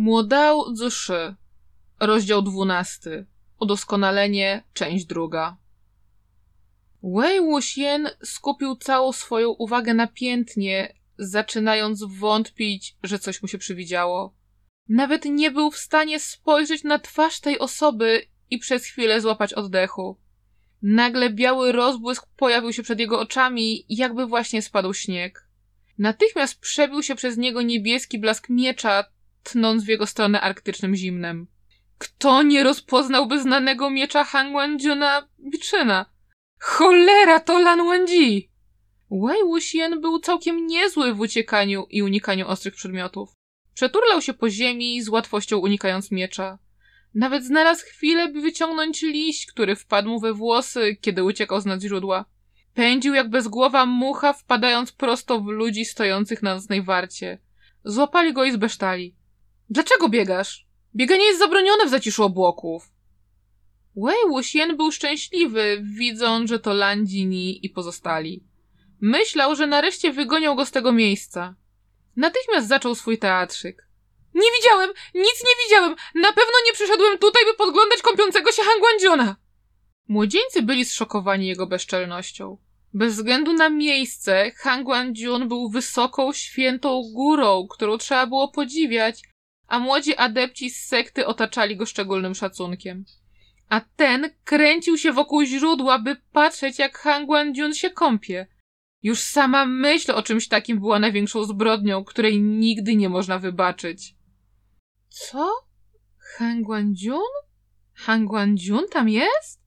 Młodał Zuszy, rozdział dwunasty. Udoskonalenie, część druga. Wei Wuxian skupił całą swoją uwagę na piętnie, zaczynając wątpić, że coś mu się przywidziało. Nawet nie był w stanie spojrzeć na twarz tej osoby i przez chwilę złapać oddechu. Nagle biały rozbłysk pojawił się przed jego oczami, jakby właśnie spadł śnieg. Natychmiast przebił się przez niego niebieski blask miecza, tnąc w jego stronę arktycznym zimnem. Kto nie rozpoznałby znanego miecza Hangwanjuna Biczyna? Cholera, to Lan Wangji! Wei Wuxian był całkiem niezły w uciekaniu i unikaniu ostrych przedmiotów. Przeturlał się po ziemi, z łatwością unikając miecza. Nawet znalazł chwilę, by wyciągnąć liść, który wpadł mu we włosy, kiedy uciekał z nad źródła. Pędził jak bezgłowa mucha, wpadając prosto w ludzi stojących na nocnej warcie. Złapali go i zbesztali. Dlaczego biegasz? Bieganie jest zabronione w zaciszu obłoków. Wei Wuxian był szczęśliwy, widząc, że to Lan Jini i pozostali. Myślał, że nareszcie wygonią go z tego miejsca. Natychmiast zaczął swój teatrzyk. Nie widziałem! Nic nie widziałem! Na pewno nie przyszedłem tutaj, by podglądać kąpiącego się Hangwandziona! Młodzieńcy byli zszokowani jego bezczelnością. Bez względu na miejsce, Hangwandziun był wysoką, świętą górą, którą trzeba było podziwiać, a młodzi adepci z sekty otaczali go szczególnym szacunkiem. A ten kręcił się wokół źródła, by patrzeć, jak Hangwandziun się kąpie. Już sama myśl o czymś takim była największą zbrodnią, której nigdy nie można wybaczyć. Co? Hangwandziun? Hangwandziun tam jest?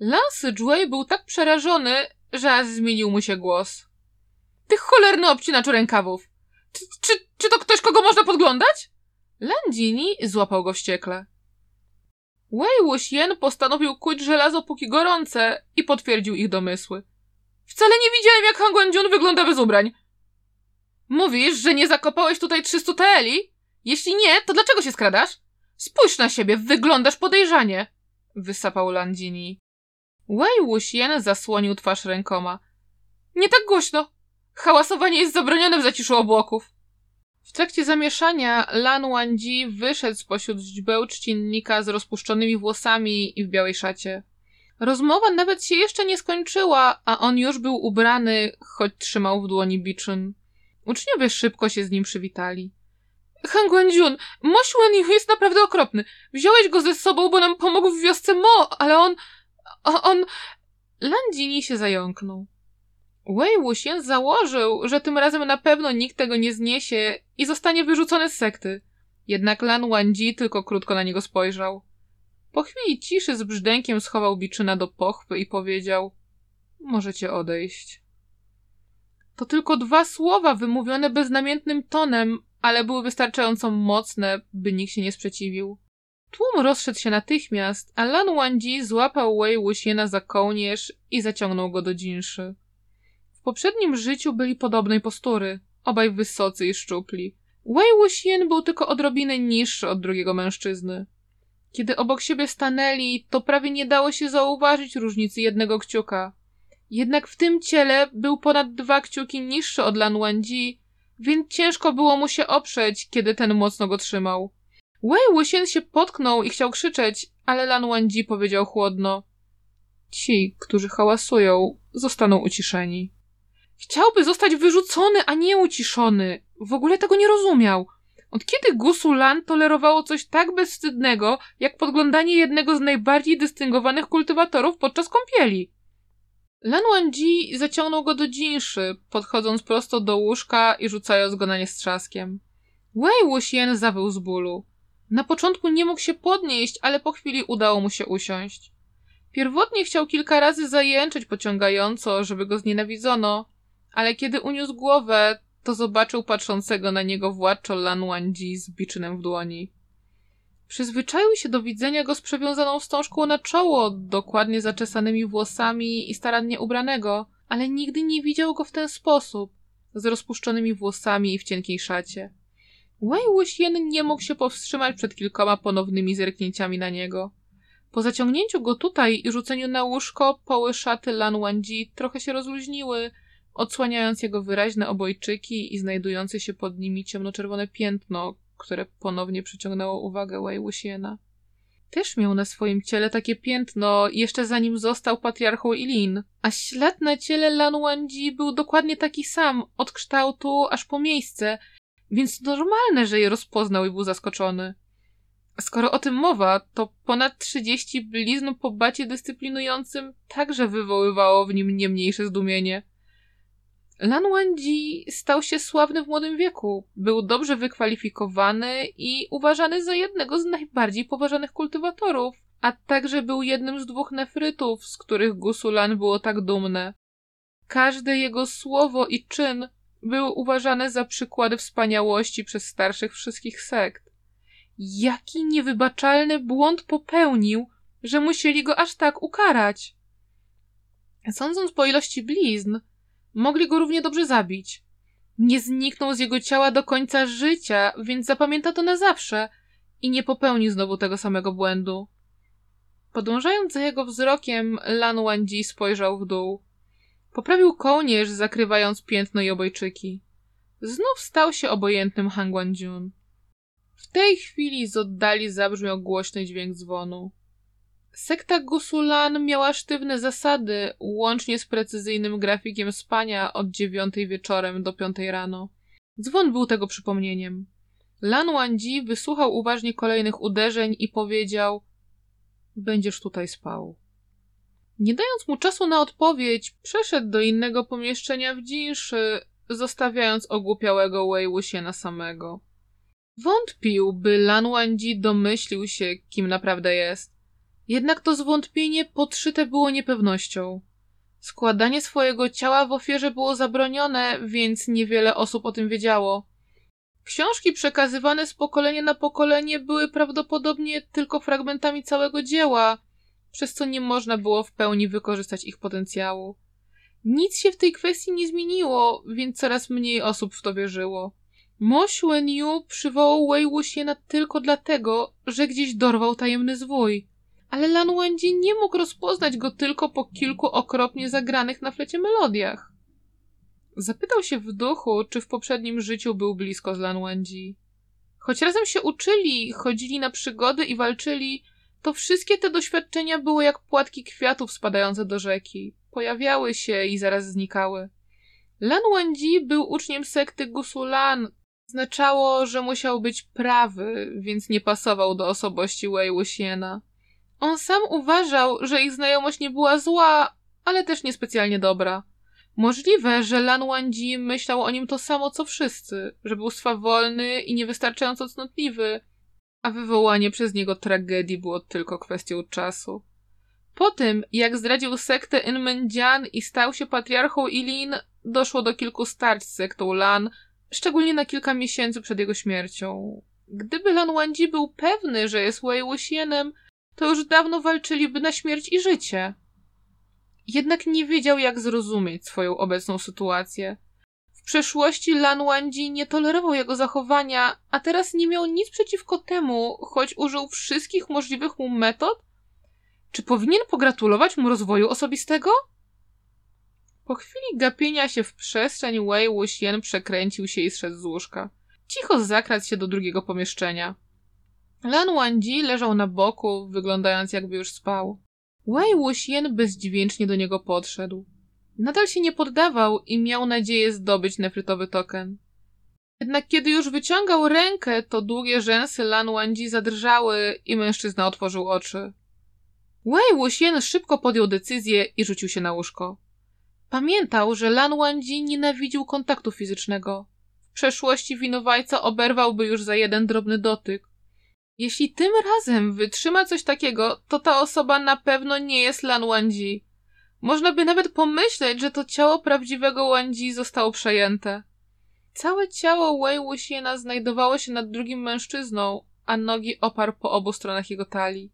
Lance Jue był tak przerażony, że aż zmienił mu się głos. Tych cholerny obcinacz rękawów! Czy, czy, czy to ktoś, kogo można podglądać? Landini złapał go wściekle. Wei Wuxian postanowił kuć żelazo póki gorące i potwierdził ich domysły. Wcale nie widziałem, jak Han Guangjun wygląda bez ubrań. Mówisz, że nie zakopałeś tutaj 300 taeli? Jeśli nie, to dlaczego się skradasz? Spójrz na siebie, wyglądasz podejrzanie, wysapał Landini. Wei Wuxian zasłonił twarz rękoma. Nie tak głośno. Hałasowanie jest zabronione w zaciszu obłoków. W trakcie zamieszania Lan Wangji wyszedł spośród źdźbeł czcinnika z rozpuszczonymi włosami i w białej szacie. Rozmowa nawet się jeszcze nie skończyła, a on już był ubrany, choć trzymał w dłoni biczyn. Uczniowie szybko się z nim przywitali. Han Guangjun, Mo Xuanyu jest naprawdę okropny. Wziąłeś go ze sobą, bo nam pomógł w wiosce Mo, ale on... on... Landini się zająknął. Wei Wuxian założył, że tym razem na pewno nikt tego nie zniesie i zostanie wyrzucony z sekty. Jednak Lan Wangji tylko krótko na niego spojrzał. Po chwili ciszy z brzdękiem schował biczyna do pochwy i powiedział Możecie odejść. To tylko dwa słowa wymówione beznamiętnym tonem, ale były wystarczająco mocne, by nikt się nie sprzeciwił. Tłum rozszedł się natychmiast, a Lan Wangji złapał Wei Wuxiana za kołnierz i zaciągnął go do dzinszy. W poprzednim życiu byli podobnej postury, obaj wysocy i szczupli. Wei Wuxian był tylko odrobinę niższy od drugiego mężczyzny. Kiedy obok siebie stanęli, to prawie nie dało się zauważyć różnicy jednego kciuka. Jednak w tym ciele był ponad dwa kciuki niższy od Lan Wangji, więc ciężko było mu się oprzeć, kiedy ten mocno go trzymał. Wei Wuxian się potknął i chciał krzyczeć, ale Lan Wangji powiedział chłodno. Ci, którzy hałasują, zostaną uciszeni. Chciałby zostać wyrzucony, a nie uciszony. W ogóle tego nie rozumiał. Od kiedy Gusu Lan tolerowało coś tak bezwstydnego, jak podglądanie jednego z najbardziej dystyngowanych kultywatorów podczas kąpieli? Lan Wangji zaciągnął go do dzinszy, podchodząc prosto do łóżka i rzucając go na nie strzaskiem. Wei Wuxian zawył z bólu. Na początku nie mógł się podnieść, ale po chwili udało mu się usiąść. Pierwotnie chciał kilka razy zajęczeć pociągająco, żeby go znienawidzono, ale kiedy uniósł głowę, to zobaczył patrzącego na niego władczo Lan Wangji z biczynem w dłoni. Przyzwyczaił się do widzenia go z przewiązaną wstążką na czoło, dokładnie zaczesanymi włosami i starannie ubranego, ale nigdy nie widział go w ten sposób, z rozpuszczonymi włosami i w cienkiej szacie. Wei Wuxian nie mógł się powstrzymać przed kilkoma ponownymi zerknięciami na niego. Po zaciągnięciu go tutaj i rzuceniu na łóżko, poły szaty Lan Wangji trochę się rozluźniły, odsłaniając jego wyraźne obojczyki i znajdujące się pod nimi ciemnoczerwone piętno, które ponownie przyciągnęło uwagę Wei Wuxiena. Też miał na swoim ciele takie piętno, jeszcze zanim został patriarchą Ilin, a ślad na ciele Lan Wangji był dokładnie taki sam, od kształtu aż po miejsce, więc normalne, że je rozpoznał i był zaskoczony. Skoro o tym mowa, to ponad 30 blizn po bacie dyscyplinującym także wywoływało w nim nie mniejsze zdumienie. Lan Wangji stał się sławny w młodym wieku. Był dobrze wykwalifikowany i uważany za jednego z najbardziej poważanych kultywatorów, a także był jednym z dwóch nefrytów, z których Gusulan było tak dumne. Każde jego słowo i czyn był uważany za przykłady wspaniałości przez starszych wszystkich sekt. Jaki niewybaczalny błąd popełnił, że musieli go aż tak ukarać? Sądząc po ilości blizn, mogli go równie dobrze zabić. Nie zniknął z jego ciała do końca życia, więc zapamięta to na zawsze i nie popełni znowu tego samego błędu. Podążając za jego wzrokiem, Lan Wangji spojrzał w dół. Poprawił kołnierz, zakrywając piętno i obojczyki. Znów stał się obojętnym Han Guangjun. W tej chwili z oddali zabrzmiał głośny dźwięk dzwonu. Sekta Gusulan miała sztywne zasady, łącznie z precyzyjnym grafikiem spania od dziewiątej wieczorem do piątej rano. Dzwon był tego przypomnieniem. Lan Wangji wysłuchał uważnie kolejnych uderzeń i powiedział: Będziesz tutaj spał. Nie dając mu czasu na odpowiedź, przeszedł do innego pomieszczenia w Jinszy, zostawiając ogłupiałego Wei Wuxiena samego. Wątpił, by Lan Wangji domyślił się, kim naprawdę jest. Jednak to zwątpienie podszyte było niepewnością. Składanie swojego ciała w ofierze było zabronione, więc niewiele osób o tym wiedziało. Książki przekazywane z pokolenia na pokolenie były prawdopodobnie tylko fragmentami całego dzieła, przez co nie można było w pełni wykorzystać ich potencjału. Nic się w tej kwestii nie zmieniło, więc coraz mniej osób w to wierzyło. Mo Xuanyu przywołał Wei Wuxiena tylko dlatego, że gdzieś dorwał tajemny zwój. Ale Lan Wangji nie mógł rozpoznać go tylko po kilku okropnie zagranych na flecie melodiach. Zapytał się w duchu, czy w poprzednim życiu był blisko z Lan Wangji. Choć razem się uczyli, chodzili na przygody i walczyli, to wszystkie te doświadczenia były jak płatki kwiatów spadające do rzeki. Pojawiały się i zaraz znikały. Lan Wangji był uczniem sekty Gusulan. Znaczało, że musiał być prawy, więc nie pasował do osobości Wei Wuxiena. On sam uważał, że ich znajomość nie była zła, ale też niespecjalnie dobra. Możliwe, że Lan Wangji myślał o nim to samo co wszyscy, że był swawolny i niewystarczająco cnotliwy, a wywołanie przez niego tragedii było tylko kwestią czasu. Po tym, jak zdradził sektę Inmendian i stał się patriarchą Ilin, doszło do kilku starć z sektą Lan, szczególnie na kilka miesięcy przed jego śmiercią. Gdyby Lan Wangji był pewny, że jest Wei to już dawno walczyliby na śmierć i życie. Jednak nie wiedział, jak zrozumieć swoją obecną sytuację. W przeszłości Lan Wangji nie tolerował jego zachowania, a teraz nie miał nic przeciwko temu, choć użył wszystkich możliwych mu metod? Czy powinien pogratulować mu rozwoju osobistego? Po chwili gapienia się w przestrzeń Wei Wuxian przekręcił się i zszedł z łóżka. Cicho zakradł się do drugiego pomieszczenia. Lan Wangji leżał na boku, wyglądając jakby już spał. Wei Wuxian bezdźwięcznie do niego podszedł. Nadal się nie poddawał i miał nadzieję zdobyć nefrytowy token. Jednak kiedy już wyciągał rękę, to długie rzęsy Lan Wangji zadrżały i mężczyzna otworzył oczy. Wei Wuxian szybko podjął decyzję i rzucił się na łóżko. Pamiętał, że Lan Wangji nienawidził kontaktu fizycznego. W przeszłości winowajca oberwałby już za jeden drobny dotyk. Jeśli tym razem wytrzyma coś takiego, to ta osoba na pewno nie jest Lan Wangji. Można by nawet pomyśleć, że to ciało prawdziwego Wangji zostało przejęte. Całe ciało Wei Wuxiena znajdowało się nad drugim mężczyzną, a nogi oparł po obu stronach jego talii.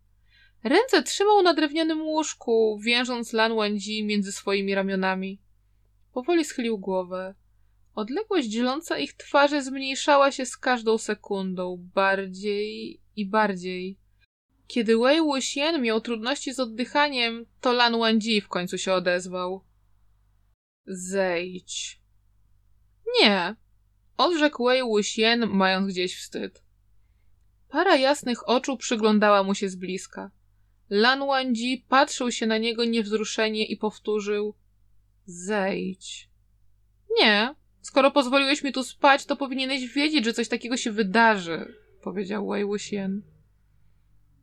Ręce trzymał na drewnianym łóżku, wiążąc Lan Wangji między swoimi ramionami. Powoli schylił głowę. Odległość dzieląca ich twarze zmniejszała się z każdą sekundą, bardziej i bardziej. Kiedy Wei Wuxian miał trudności z oddychaniem, to Lan Wangji w końcu się odezwał. Zejdź. Nie, odrzekł Wei Wuxian, mając gdzieś wstyd. Para jasnych oczu przyglądała mu się z bliska. Lan Wangji patrzył się na niego niewzruszenie i powtórzył: Zejdź. Nie, skoro pozwoliłeś mi tu spać, to powinieneś wiedzieć, że coś takiego się wydarzy, powiedział Wei Wuxian.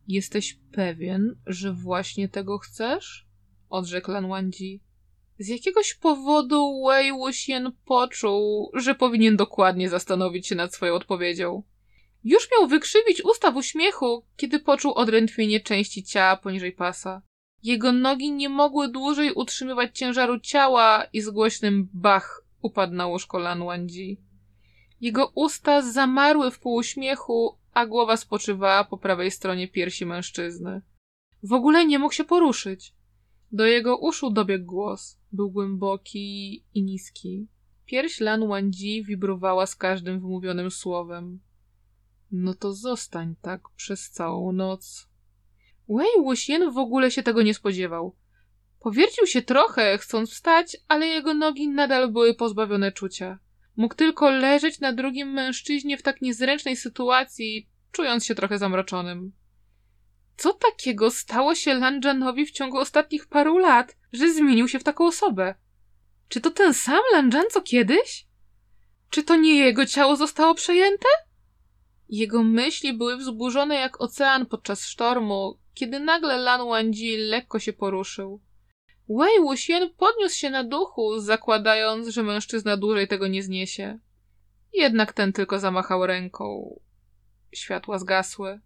Jesteś pewien, że właśnie tego chcesz? odrzekł Lan Wangji. Z jakiegoś powodu Wei Wuxian poczuł, że powinien dokładnie zastanowić się nad swoją odpowiedzią. Już miał wykrzywić usta w uśmiechu, kiedy poczuł odrętwienie części ciała poniżej pasa. Jego nogi nie mogły dłużej utrzymywać ciężaru ciała i z głośnym bach upadł na łóżko Lan Wangji. Jego usta zamarły w półuśmiechu, a głowa spoczywała po prawej stronie piersi mężczyzny. W ogóle nie mógł się poruszyć. Do jego uszu dobiegł głos. Był głęboki i niski. Pierś Lan Wangji wibrowała z każdym wymówionym słowem. No to zostań tak przez całą noc. Wei Wuxian w ogóle się tego nie spodziewał. Powiercił się trochę, chcąc wstać, ale jego nogi nadal były pozbawione czucia. Mógł tylko leżeć na drugim mężczyźnie w tak niezręcznej sytuacji, czując się trochę zamroczonym. Co takiego stało się Lanjanowi w ciągu ostatnich paru lat, że zmienił się w taką osobę? Czy to ten sam Lanjan co kiedyś? Czy to nie jego ciało zostało przejęte? Jego myśli były wzburzone jak ocean podczas sztormu, kiedy nagle Lan Wangji lekko się poruszył. Wei Wuxian podniósł się na duchu, zakładając, że mężczyzna dłużej tego nie zniesie. Jednak ten tylko zamachał ręką. Światła zgasły.